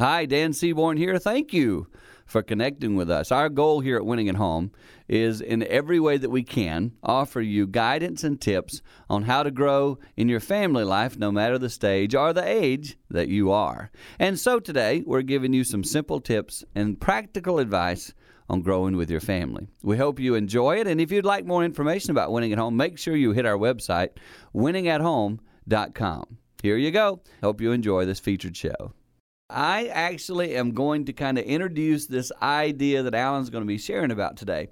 Hi, Dan Seaborn here. Thank you for connecting with us. Our goal here at Winning at Home is in every way that we can offer you guidance and tips on how to grow in your family life no matter the stage or the age that you are. And so today we're giving you some simple tips and practical advice on growing with your family. We hope you enjoy it and if you'd like more information about Winning at Home, make sure you hit our website winningathome.com. Here you go. Hope you enjoy this featured show. I actually am going to kind of introduce this idea that Alan's going to be sharing about today.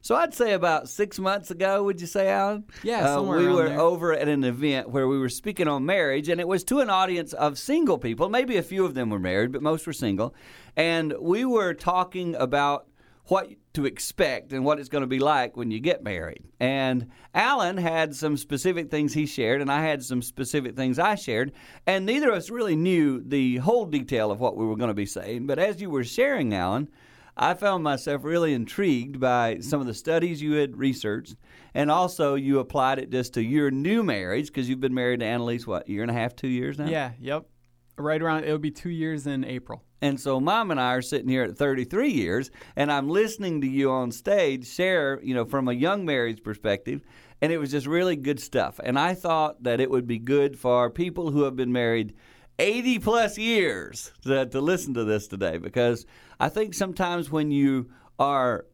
So I'd say about six months ago, would you say, Alan? Yeah, uh, somewhere we were there. over at an event where we were speaking on marriage, and it was to an audience of single people. Maybe a few of them were married, but most were single. And we were talking about what to expect and what it's going to be like when you get married. And Alan had some specific things he shared, and I had some specific things I shared, and neither of us really knew the whole detail of what we were going to be saying. But as you were sharing, Alan, I found myself really intrigued by some of the studies you had researched, and also you applied it just to your new marriage because you've been married to Annalise, what, year and a half, two years now? Yeah, yep. Right around, it'll be two years in April. And so mom and I are sitting here at 33 years, and I'm listening to you on stage share, you know, from a young marriage perspective, and it was just really good stuff. And I thought that it would be good for people who have been married 80 plus years to, to listen to this today because I think sometimes when you are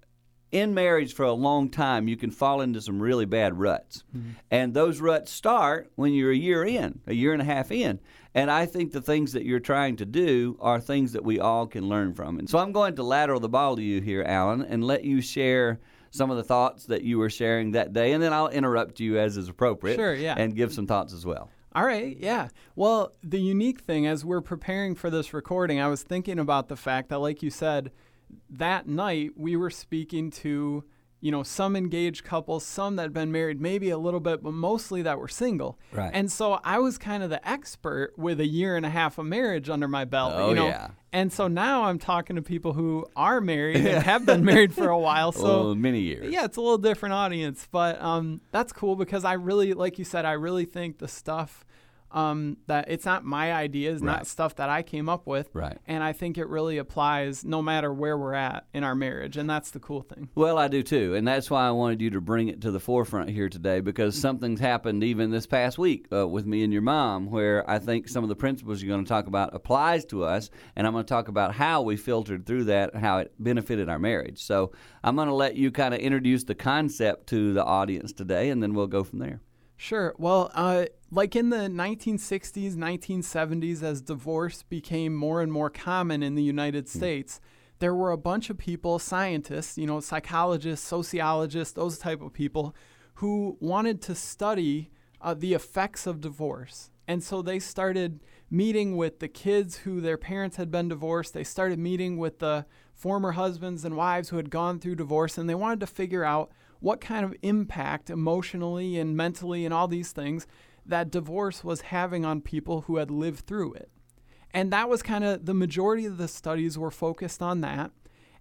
in marriage for a long time, you can fall into some really bad ruts. Mm-hmm. And those ruts start when you're a year in, a year and a half in. And I think the things that you're trying to do are things that we all can learn from. And so I'm going to lateral the ball to you here, Alan, and let you share some of the thoughts that you were sharing that day. And then I'll interrupt you as is appropriate. Sure, yeah. And give some thoughts as well. All right, yeah. Well, the unique thing as we're preparing for this recording, I was thinking about the fact that, like you said, that night we were speaking to, you know, some engaged couples, some that had been married maybe a little bit, but mostly that were single. Right. And so I was kind of the expert with a year and a half of marriage under my belt. Oh, you know? yeah. And so now I'm talking to people who are married and have been married for a while. So oh, many years. yeah, it's a little different audience, but um, that's cool because I really, like you said, I really think the stuff um, that it's not my ideas, Right. not stuff that I came up with, Right. and I think it really applies no matter where we're at in our marriage, and that's the cool thing. Well, I do too, and that's why I wanted you to bring it to the forefront here today because something's happened even this past week uh, with me and your mom, where I think some of the principles you're going to talk about applies to us, and I'm going to talk about how we filtered through that, how it benefited our marriage. So I'm going to let you kind of introduce the concept to the audience today, and then we'll go from there. Sure. Well, uh, like in the 1960s, 1970s, as divorce became more and more common in the United States, there were a bunch of people, scientists, you know, psychologists, sociologists, those type of people, who wanted to study uh, the effects of divorce. And so they started meeting with the kids who their parents had been divorced. They started meeting with the former husbands and wives who had gone through divorce, and they wanted to figure out what kind of impact emotionally and mentally and all these things that divorce was having on people who had lived through it. And that was kind of the majority of the studies were focused on that.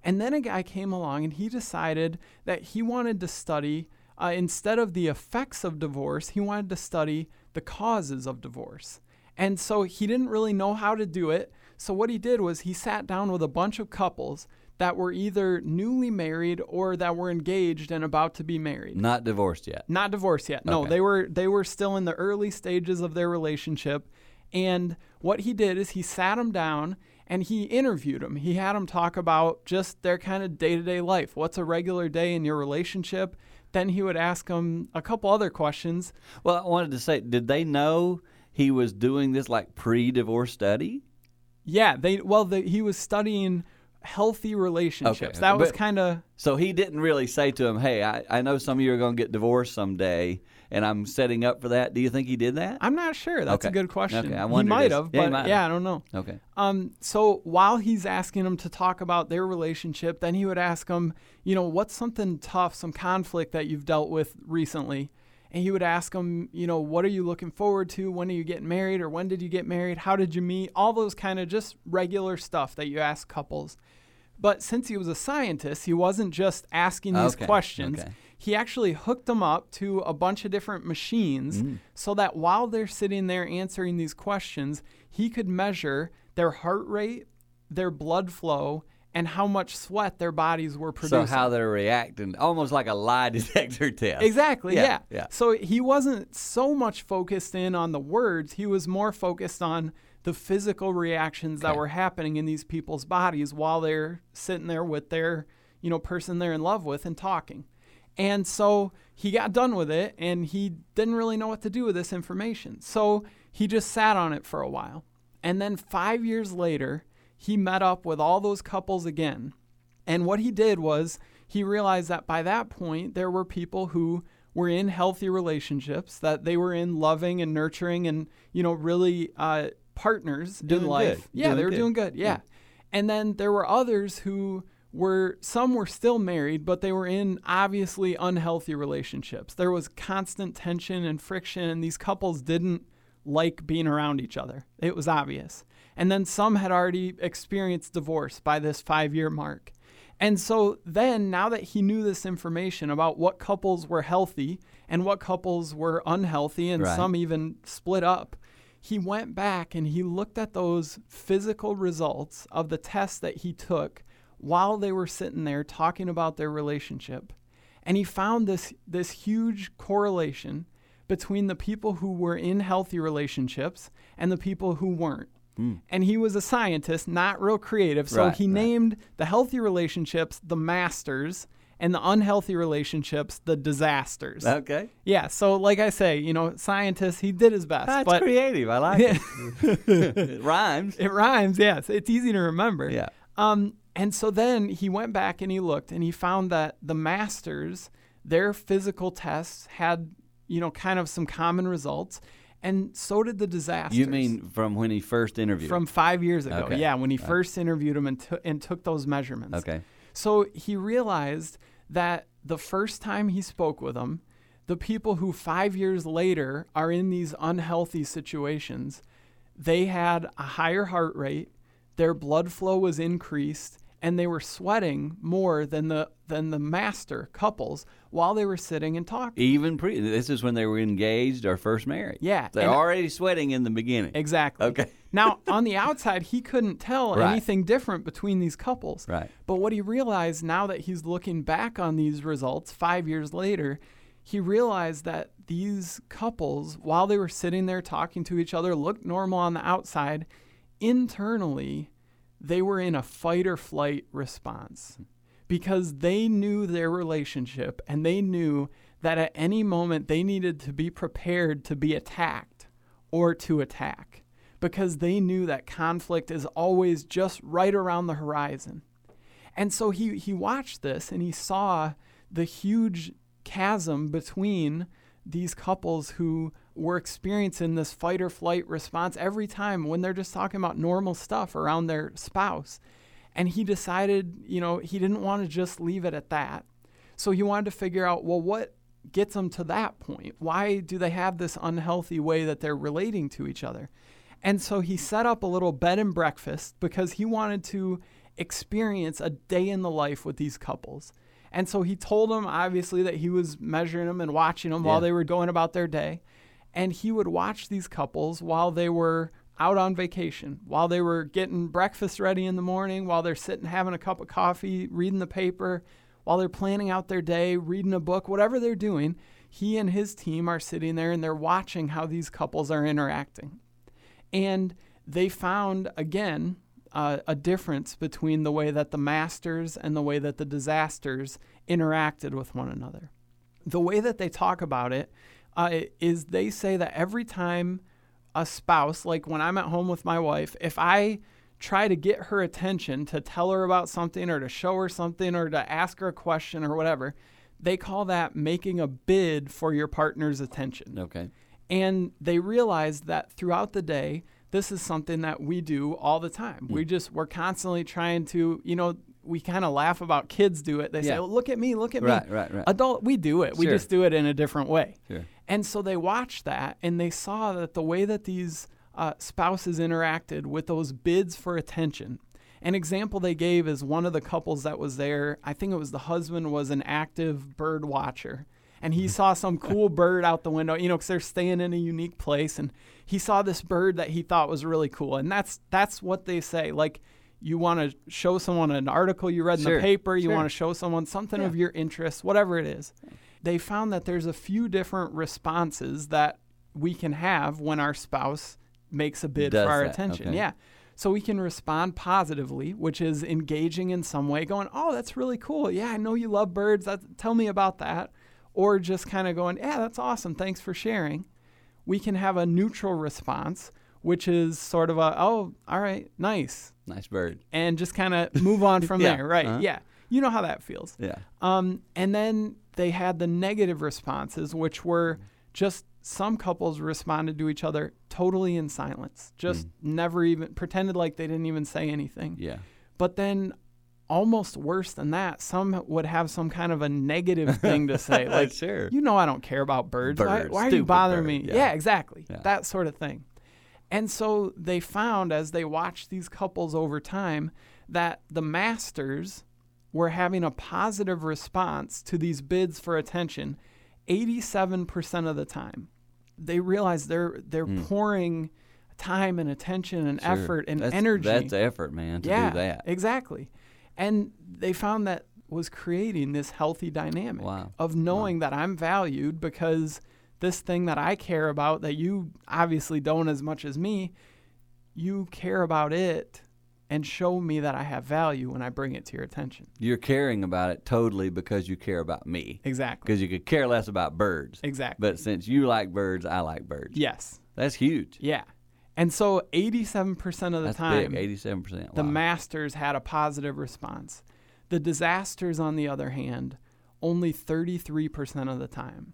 And then a guy came along and he decided that he wanted to study, uh, instead of the effects of divorce, he wanted to study the causes of divorce. And so he didn't really know how to do it. So what he did was he sat down with a bunch of couples that were either newly married or that were engaged and about to be married. Not divorced yet. Not divorced yet. No, Okay. they were they were still in the early stages of their relationship. And what he did is he sat them down and he interviewed them. He had them talk about just their kind of day-to-day life. What's a regular day in your relationship? Then he would ask them a couple other questions. Well, I wanted to say, did they know he was doing this like pre-divorce study? Yeah, they well the, he was studying healthy relationships. Okay, That was kind of So he didn't really say to him, "Hey, I, I know some of you are going to get divorced someday, and I'm setting up for that." Do you think he did that? I'm not sure. That's a good question. Okay, I he might have, but might yeah. I don't know. Okay. Um, so while he's asking them to talk about their relationship, then he would ask them, you know, what's something tough, some conflict that you've dealt with recently? And he would ask them, you know, what are you looking forward to? When are you getting married? Or when did you get married? How did you meet? All those kind of just regular stuff that you ask couples. But since he was a scientist, he wasn't just asking these Okay, questions. okay. He actually hooked them up to a bunch of different machines Mm. so that while they're sitting there answering these questions, he could measure their heart rate, their blood flow and how much sweat their bodies were producing. So how they're reacting, almost like a lie detector test. Exactly. Yeah, Yeah, yeah. So he wasn't so much focused in on the words. He was more focused on the physical reactions that were happening in these people's bodies while they're sitting there with their, you know, person they're in love with and talking. And so he got done with it and he didn't really know what to do with this information. So he just sat on it for a while. And then 5 years later, he met up with all those couples again. And what he did was he realized that by that point, there were people who were in healthy relationships, that they were in loving and nurturing and, you know, really uh, partners Doing in life. good. Yeah, Doing they were good. doing good. Yeah. And then there were others who were, some were still married, but they were in obviously unhealthy relationships. There was constant tension and friction, and these couples didn't like being around each other. It was obvious. And then some had already experienced divorce by this five year mark. And so then, now that he knew this information about what couples were healthy and what couples were unhealthy, and Right. some even split up, he went back and he looked at those physical results of the tests that he took while they were sitting there talking about their relationship. And he found this, this huge correlation between the people who were in healthy relationships and the people who weren't. And he was a scientist, not real creative. So Right, he right. named the healthy relationships the masters and the unhealthy relationships the disasters. Okay. yeah. So, like I say, you know, scientist, he did his best. That's but creative. I like it. it rhymes. it rhymes. Yes. It's easy to remember. Yeah. Um, and so then he went back and he looked and he found that the masters, their physical tests had, you know, kind of some common results, and so did the disasters. You mean from when he first interviewed? from five years ago? Okay. Yeah, when he uh-huh. first interviewed him and, took and took those measurements. Okay. So he realized that the first time he spoke with them, the people who five years later are in these unhealthy situations, they had a higher heart rate, their blood flow was increased, and they were sweating more than the than the master couples while they were sitting and talking. Even pre. This is when they were engaged or first married. Yeah, They're already sweating in the beginning. Exactly. Okay. now, on the outside, he couldn't tell Right. anything different between these couples. Right. But what he realized now that he's looking back on these results five years later, he realized that these couples, while they were sitting there talking to each other, looked normal on the outside. Internally, they were in a fight or flight response because they knew their relationship and they knew that at any moment they needed to be prepared to be attacked or to attack because they knew that conflict is always just right around the horizon. And so he, he watched this and he saw the huge chasm between these couples who were experiencing this fight or flight response every time when they're just talking about normal stuff around their spouse. And he decided, you know, he didn't want to just leave it at that. So he wanted to figure out, well, what gets them to that point? Why do they have this unhealthy way that they're relating to each other? And so he set up a little bed and breakfast because he wanted to experience a day in the life with these couples. And so he told them, obviously, that he was measuring them and watching them Yeah. while they were going about their day. And he would watch these couples while they were out on vacation, while they were getting breakfast ready in the morning, while they're sitting having a cup of coffee, reading the paper, while they're planning out their day, reading a book, whatever they're doing. He and his team are sitting there and they're watching how these couples are interacting. And they found, again, uh, a difference between the way that the masters and the way that the disasters interacted with one another. The way that they talk about it uh, is they say that every time a spouse, like when I'm at home with my wife, if I try to get her attention to tell her about something or to show her something or to ask her a question or whatever, they call that making a bid for your partner's attention. Okay. And they realize that throughout the day, this is something that we do all the time. Hmm. We just, we're constantly trying to, you know, we kind of laugh about kids do it. They say, Yeah. oh, look at me, look at Right, me. right, right. right. Adult, we do it. We just do it in a different way. Sure. And so they watched that and they saw that the way that these uh, spouses interacted with those bids for attention. An example they gave is one of the couples that was there. I think it was the husband was an active bird watcher. And he saw some cool bird out the window, you know, because they're staying in a unique place. And he saw this bird that he thought was really cool. And that's that's what they say. Like, you want to show someone an article you read in Sure, the paper, you sure. want to show someone something of your interest, whatever it is. They found that there's a few different responses that we can have when our spouse makes a bid Does for our that, attention. okay. Yeah. So we can respond positively, which is engaging in some way, going, "Oh, that's really cool. Yeah, I know you love birds. That, tell me about that." Or just kind of going, "Yeah, that's awesome. Thanks for sharing." We can have a neutral response, which is sort of a, "Oh, all right, nice," Nice bird. and just kind of move on from Yeah, there. Right? uh-huh. Yeah. You know how that feels. Yeah. Um, and then they had the negative responses, which were Mm. just some couples responded to each other totally in silence, just never even pretended like they didn't even say anything. Mm. Yeah. But then, almost worse than that, some would have some kind of a negative thing to say, like, Sure. "You know, I don't care about birds. Why, Birds, why are you bothering bird, me?" yeah. Yeah, exactly. Yeah. That sort of thing. And so they found as they watched these couples over time that the masters were having a positive response to these bids for attention 87% of the time. They realize they're they're hmm. pouring time and attention and. Sure. effort and That's- energy. That's effort, man, to yeah, do that. Exactly. And they found that was creating this healthy dynamic Wow. of knowing that I'm valued because this thing that I care about that you obviously don't as much as me, you care about it and show me that I have value when I bring it to your attention. You're caring about it totally because you care about me. Exactly. Because you could care less about birds. Exactly. But since you like birds, I like birds. yes. That's huge. Yeah. And so 87% of the That's time big. Eighty-seven percent. the masters had a positive response. The disasters, on the other hand, only 33% of the time.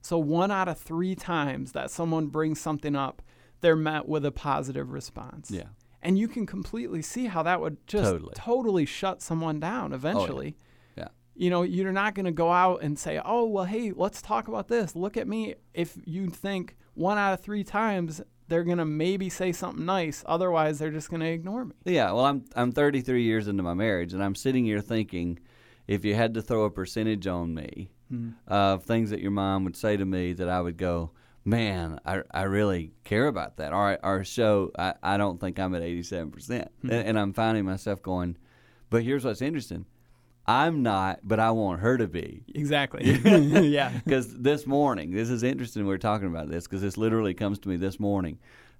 So, one out of three times that someone brings something up, they're met with a positive response. Yeah. And you can completely see how that would just Totally. totally shut someone down oh, eventually. Yeah. You know, you're not going to go out and say, oh, well, hey, let's talk about this. Look at me. If you think one out of three times they're going to maybe say something nice, otherwise, they're just going to ignore me. Yeah, well, I'm I'm 33 years into my marriage, and I'm sitting here thinking, if you had to throw a percentage on me hmm. uh, of things that your mom would say to me, that I would go, man, I, I really care about that. Or or so I, I don't think I'm at 87 percent, hmm. and, and I'm finding myself going, but here's what's interesting, I'm not, but I want her to be. Exactly. yeah. Because this morning, this is interesting. We're talking about this because this literally comes to me this morning.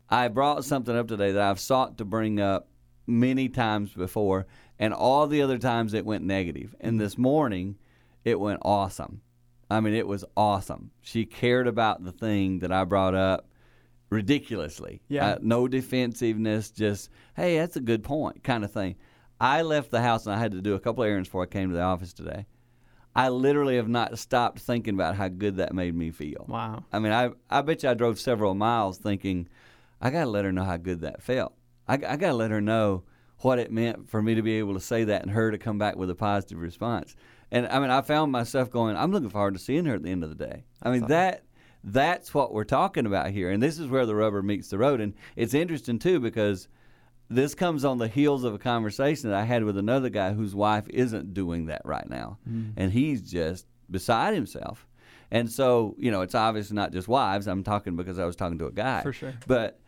I brought something up today that I've sought to bring up many times before, and all the other times it went negative. And hmm. this morning, it went awesome. I mean, it was awesome. She cared about the thing that I brought up ridiculously. Yeah. Uh, no defensiveness, just, hey, that's a good point kind of thing. I left the house and I had to do a couple errands before I came to the office today. I literally have not stopped thinking about how good that made me feel. Wow. I mean, I I bet you I drove several miles thinking, I got to let her know how good that felt. I, I got to let her know what it meant for me to be able to say that and her to come back with a positive response. And I mean, I found myself going, I'm looking forward to seeing her at the end of the day. I mean, that that's what we're talking about here, and this is where the rubber meets the road. And it's interesting too because this comes on the heels of a conversation that I had with another guy whose wife isn't doing that right now, mm. and he's just beside himself. And so, you know, it's obviously not just wives. I'm talking because I was talking to a guy. For sure. But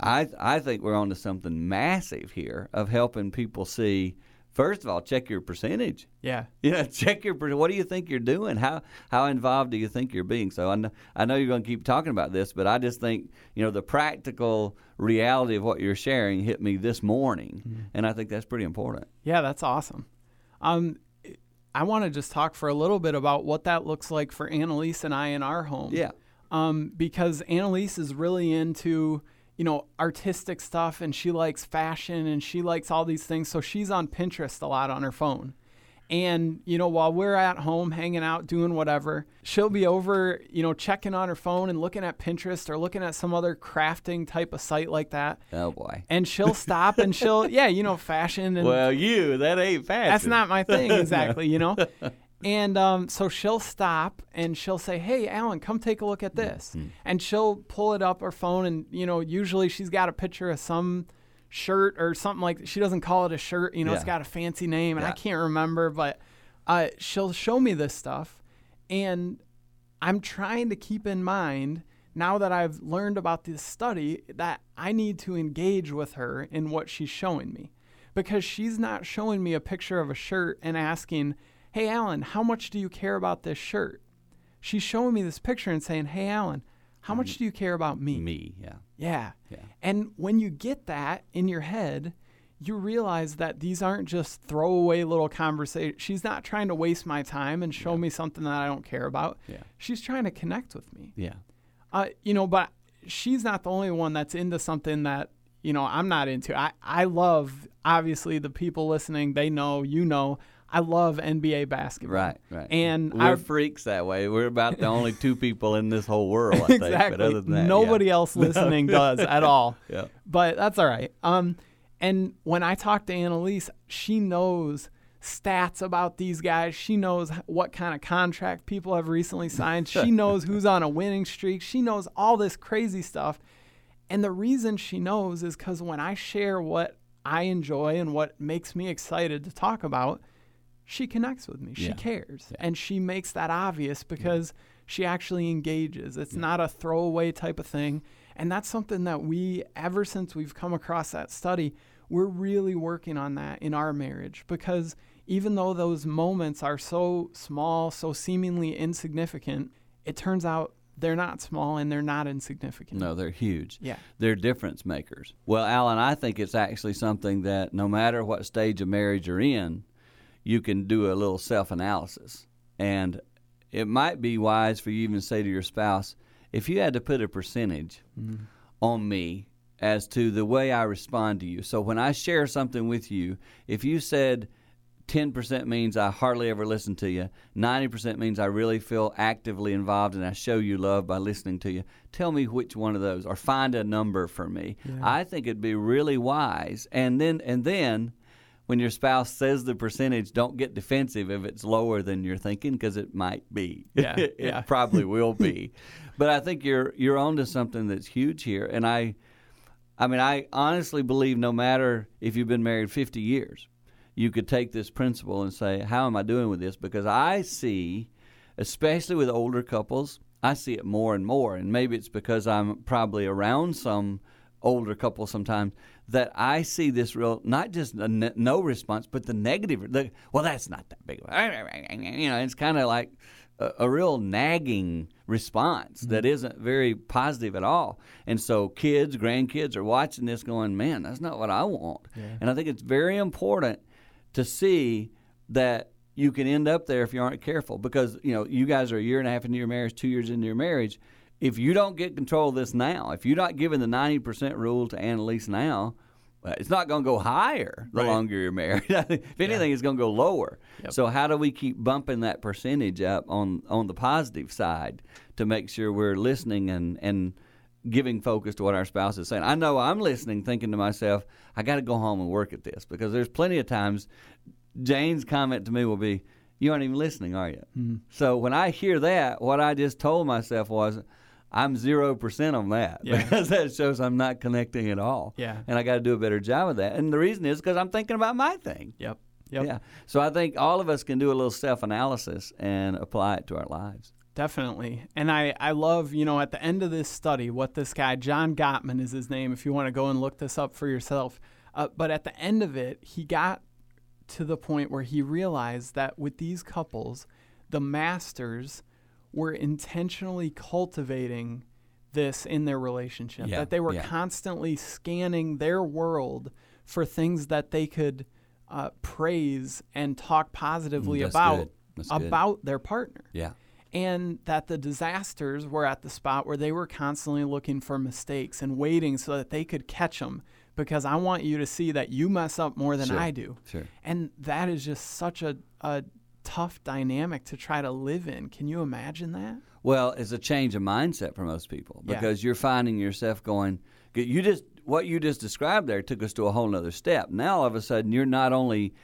I I think we're on to something massive here of helping people see. First of all, check your percentage. Yeah. Yeah, check your. per- What do you think you're doing? How how involved do you think you're being? So I know, I know you're going to keep talking about this, but I just think you know the practical reality of what you're sharing hit me this morning, Mm-hmm. and I think that's pretty important. Yeah, that's awesome. Um, I want to just talk for a little bit about what that looks like for Annalise and I in our home. Yeah. Um, because Annalise is really into, you know, artistic stuff and she likes fashion and she likes all these things. So she's on Pinterest a lot on her phone. And, you know, while we're at home hanging out, doing whatever, she'll be over, you know, checking on her phone and looking at Pinterest or looking at some other crafting type of site like that. Oh boy. And she'll stop and she'll, yeah, you know, fashion and Well, you that ain't fashion. that's not my thing exactly, you know. And um, so she'll stop and she'll say, "Hey, Alan, come take a look at this." And she'll pull it up her phone, and you know, usually she's got a picture of some shirt or something like. She doesn't call it a shirt, you know, it's got a fancy name, and I can't remember, but uh, she'll show me this stuff, and I'm trying to keep in mind now that I've learned about this study that I need to engage with her in what she's showing me. because she's not showing me a picture of a shirt and asking, Hey, Alan, how much do you care about this shirt? She's showing me this picture and saying, Hey, Alan, how much do you care about me? Me, yeah. Yeah. Yeah. And when you get that in your head, you realize that these aren't just throwaway little conversations. She's not trying to waste my time and show me something that I don't care about. Yeah. She's trying to connect with me. Yeah. Uh, you know, but she's not the only one that's into something that, you know, I'm not into. I, I love, obviously, the people listening, they know, you know, I love NBA basketball. Right, right. And we're I- freaks that way. We're about the only two people in this whole world, I think. exactly. But other than that, Nobody yeah. else listening does at all. Yeah. But that's all right. Um, and when I talk to Annalise, she knows stats about these guys. She knows what kind of contract people have recently signed. She knows who's on a winning streak. She knows all this crazy stuff. And the reason she knows is because when I share what I enjoy and what makes me excited to talk about, she connects with me. She Yeah. cares. And she makes that obvious because she actually engages. It's not a throwaway type of thing. And that's something that we, ever since we've come across that study, we're really working on that in our marriage because even though those moments are so small, so seemingly insignificant, it turns out they're not small and they're not insignificant. No, they're huge. Yeah. They're difference makers. Well, Alan, I think it's actually something that no matter what stage of marriage you're in, you can do a little self analysis. And it might be wise for you even to say to your spouse, if you had to put a percentage mm-hmm. on me as to the way I respond to you. So when I share something with you, if you said 10% means I hardly ever listen to you, 90% means I really feel actively involved and I show you love by listening to you, tell me which one of those or find a number for me. I think it'd be really wise. And then and then when your spouse says the percentage, don't get defensive if it's lower than you're thinking because it might be. Yeah, it yeah. probably will be. but I think you're you're onto something that's huge here and I I mean, I honestly believe no matter if you've been married 50 years, you could take this principle and say, How am I doing with this? Because I see, especially with older couples, I see it more and more. And maybe it's because I'm probably around some older couples sometimes that I see this real, not just ne- no response, but the negative. The, well, that's not that big. You know, it's kind of like a, a real nagging response that mm-hmm. isn't very positive at all. And so kids, grandkids are watching this going, man, that's not what I want. And I think it's very important to see that you can end up there if you aren't careful because, you know, you guys are a year and a half into your marriage, two years into your marriage. If you don't get control of this now, if you're not giving the 90% rule to Annalise now, it's not going to go higher the Right. longer you're married. if anything, it's going to go lower. Yep. So how do we keep bumping that percentage up on on the positive side to make sure we're listening and and giving focus to what our spouse is saying? I know I'm listening, thinking to myself, I got to go home and work at this because there's plenty of times. Jane's comment to me will be, "You aren't even listening, are you?" Mm-hmm. So when I hear that, what I just told myself was. I'm zero percent on that Yeah. because that shows I'm not connecting at all. Yeah. and I got to do a better job of that. And the reason is because I'm thinking about my thing. Yep. Yep. Yeah. So I think all of us can do a little self analysis and apply it to our lives. Definitely. And I, I love, you know, at the end of this study, what this guy, John Gottman is his name, if you want to go and look this up for yourself. Uh, but at the end of it, he got to the point where he realized that with these couples, the masters were intentionally cultivating this in their relationship. Yeah, that they were yeah. constantly scanning their world for things that they could uh, praise and talk positively Mm, about good. About their partner Yeah. and that the disasters were at the spot where they were constantly looking for mistakes and waiting so that they could catch them because I want you to see that you mess up more than Sure. I do. Sure. And that is just such a, a tough dynamic to try to live in. Can you imagine that? Well, it's a change of mindset for most people Yeah. because you're finding yourself going. You just what you just described there took us to a whole nother step. Now all of a sudden you're not only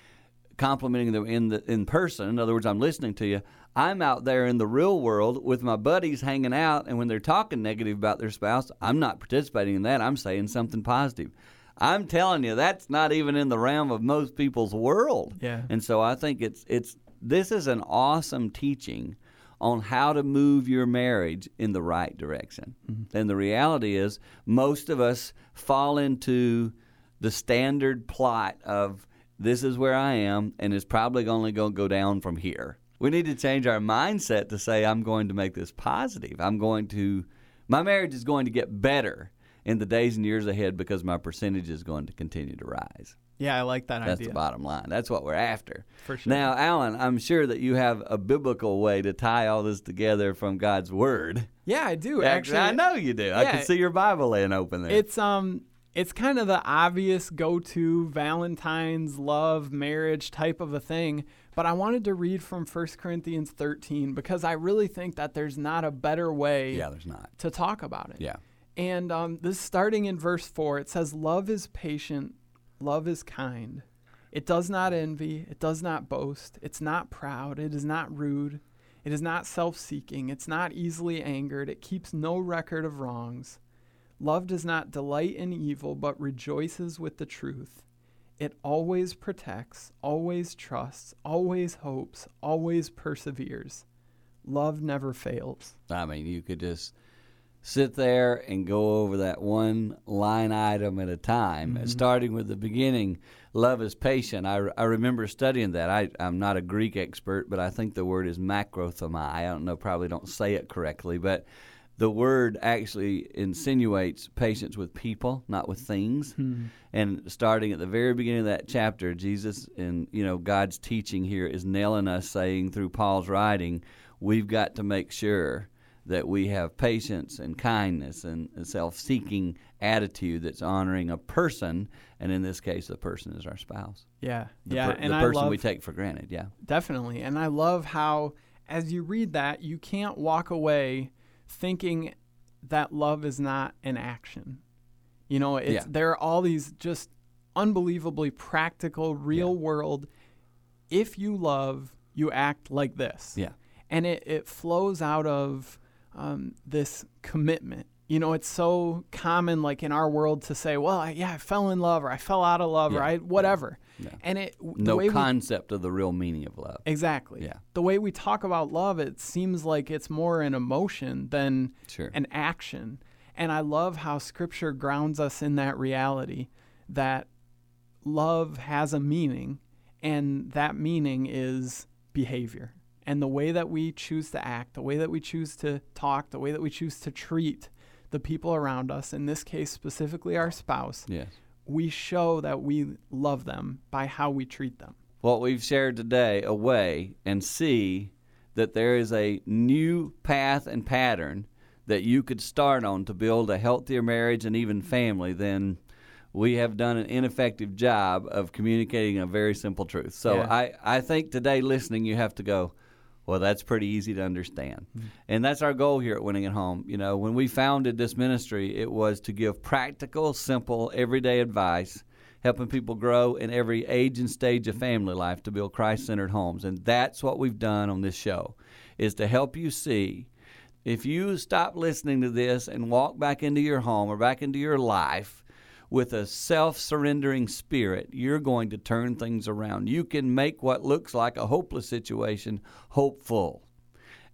complimenting them in the in person. In other words, I'm listening to you. I'm out there in the real world with my buddies hanging out, and when they're talking negative about their spouse, I'm not participating in that. I'm saying something positive. I'm telling you, that's not even in the realm of most people's world. Yeah. And so I think it's it's this is an awesome teaching on how to move your marriage in the right direction. Mm-hmm. And the reality is most of us fall into the standard plot of this is where I am, and it's probably only going to go down from here. We need to change our mindset to say, I'm going to make this positive. I'm going to, my marriage is going to get better in the days and years ahead because my percentage is going to continue to rise. Yeah, I like that That's idea. That's the bottom line. That's what we're after. For sure. Now, Alan, I'm sure that you have a biblical way to tie all this together from God's Word. Yeah, I do. Actually, I know you do. I can see your Bible laying open there. It's um it's kind of the obvious go-to Valentine's love marriage type of a thing, but I wanted to read from 1 Corinthians 13 because I really think that there's not a better way yeah, there's not. to talk about it. Yeah. And um, this starting in verse 4, it says, Love is patient, love is kind. It does not envy, it does not boast, it's not proud, it is not rude, it is not self seeking, it's not easily angered, it keeps no record of wrongs. Love does not delight in evil, but rejoices with the truth. It always protects, always trusts, always hopes, always perseveres. Love never fails. I mean, you could just sit there and go over that one line item at a time, Mm-hmm. starting with the beginning. Love is patient. I, I remember studying that. I, I'm not a Greek expert, but I think the word is macrothemai. I don't know, probably don't say it correctly, but the word actually insinuates patience with people, not with things. And starting at the very beginning of that chapter, Jesus and you know God's teaching here is nailing us, saying through Paul's writing, we've got to make sure that we have patience and kindness and a self-seeking attitude that's honoring a person, and in this case, the person is our spouse. Yeah, The yeah, per- and the person love we take for granted. Yeah, Definitely. And I love how, as you read that, you can't walk away thinking that love is not an action. You know, it's, Yeah. there are all these just unbelievably practical, real world. If you love, you act like this. yeah, And it, it flows out of um, this commitment. You know, it's so common, like in our world, to say, well, I, yeah, I fell in love or I fell out of love or I, whatever. Yeah. And it, the no way we concept of the real meaning of love. Exactly. Yeah. The way we talk about love, it seems like it's more an emotion than Sure. an action. And I love how scripture grounds us in that reality that love has a meaning, and that meaning is behavior. And the way that we choose to act, the way that we choose to talk, the way that we choose to treat the people around us, in this case, specifically our spouse, Yes. we show that we love them by how we treat them. what we've shared today away and see that there is a new path and pattern that you could start on to build a healthier marriage and even family, then we have done an ineffective job of communicating a very simple truth. So Yeah. I, I think today listening, you have to go, well, that's pretty easy to understand. Mm-hmm. And that's our goal here at Winning at Home. You know, when we founded this ministry, it was to give practical, simple, everyday advice helping people grow in every age and stage of family life to build Christ-centered homes. And that's what we've done on this show is to help you see if you stop listening to this and walk back into your home or back into your life with a self-surrendering spirit, you're going to turn things around. You can make what looks like a hopeless situation hopeful.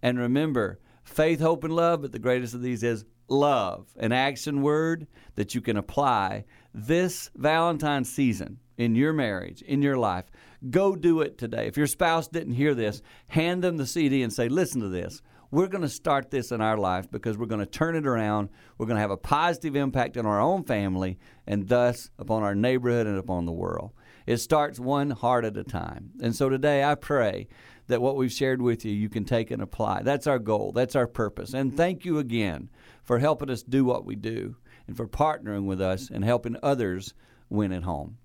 And remember, faith, hope, and love, but the greatest of these is love, an action word that you can apply this Valentine's season in your marriage, in your life. Go do it today. If your spouse didn't hear this, hand them the CD and say, listen to this. We're going to start this in our life because we're going to turn it around. We're going to have a positive impact on our own family and thus upon our neighborhood and upon the world. It starts one heart at a time. And so today I pray that what we've shared with you, you can take and apply. That's our goal. That's our purpose. And thank you again for helping us do what we do and for partnering with us and helping others win at home.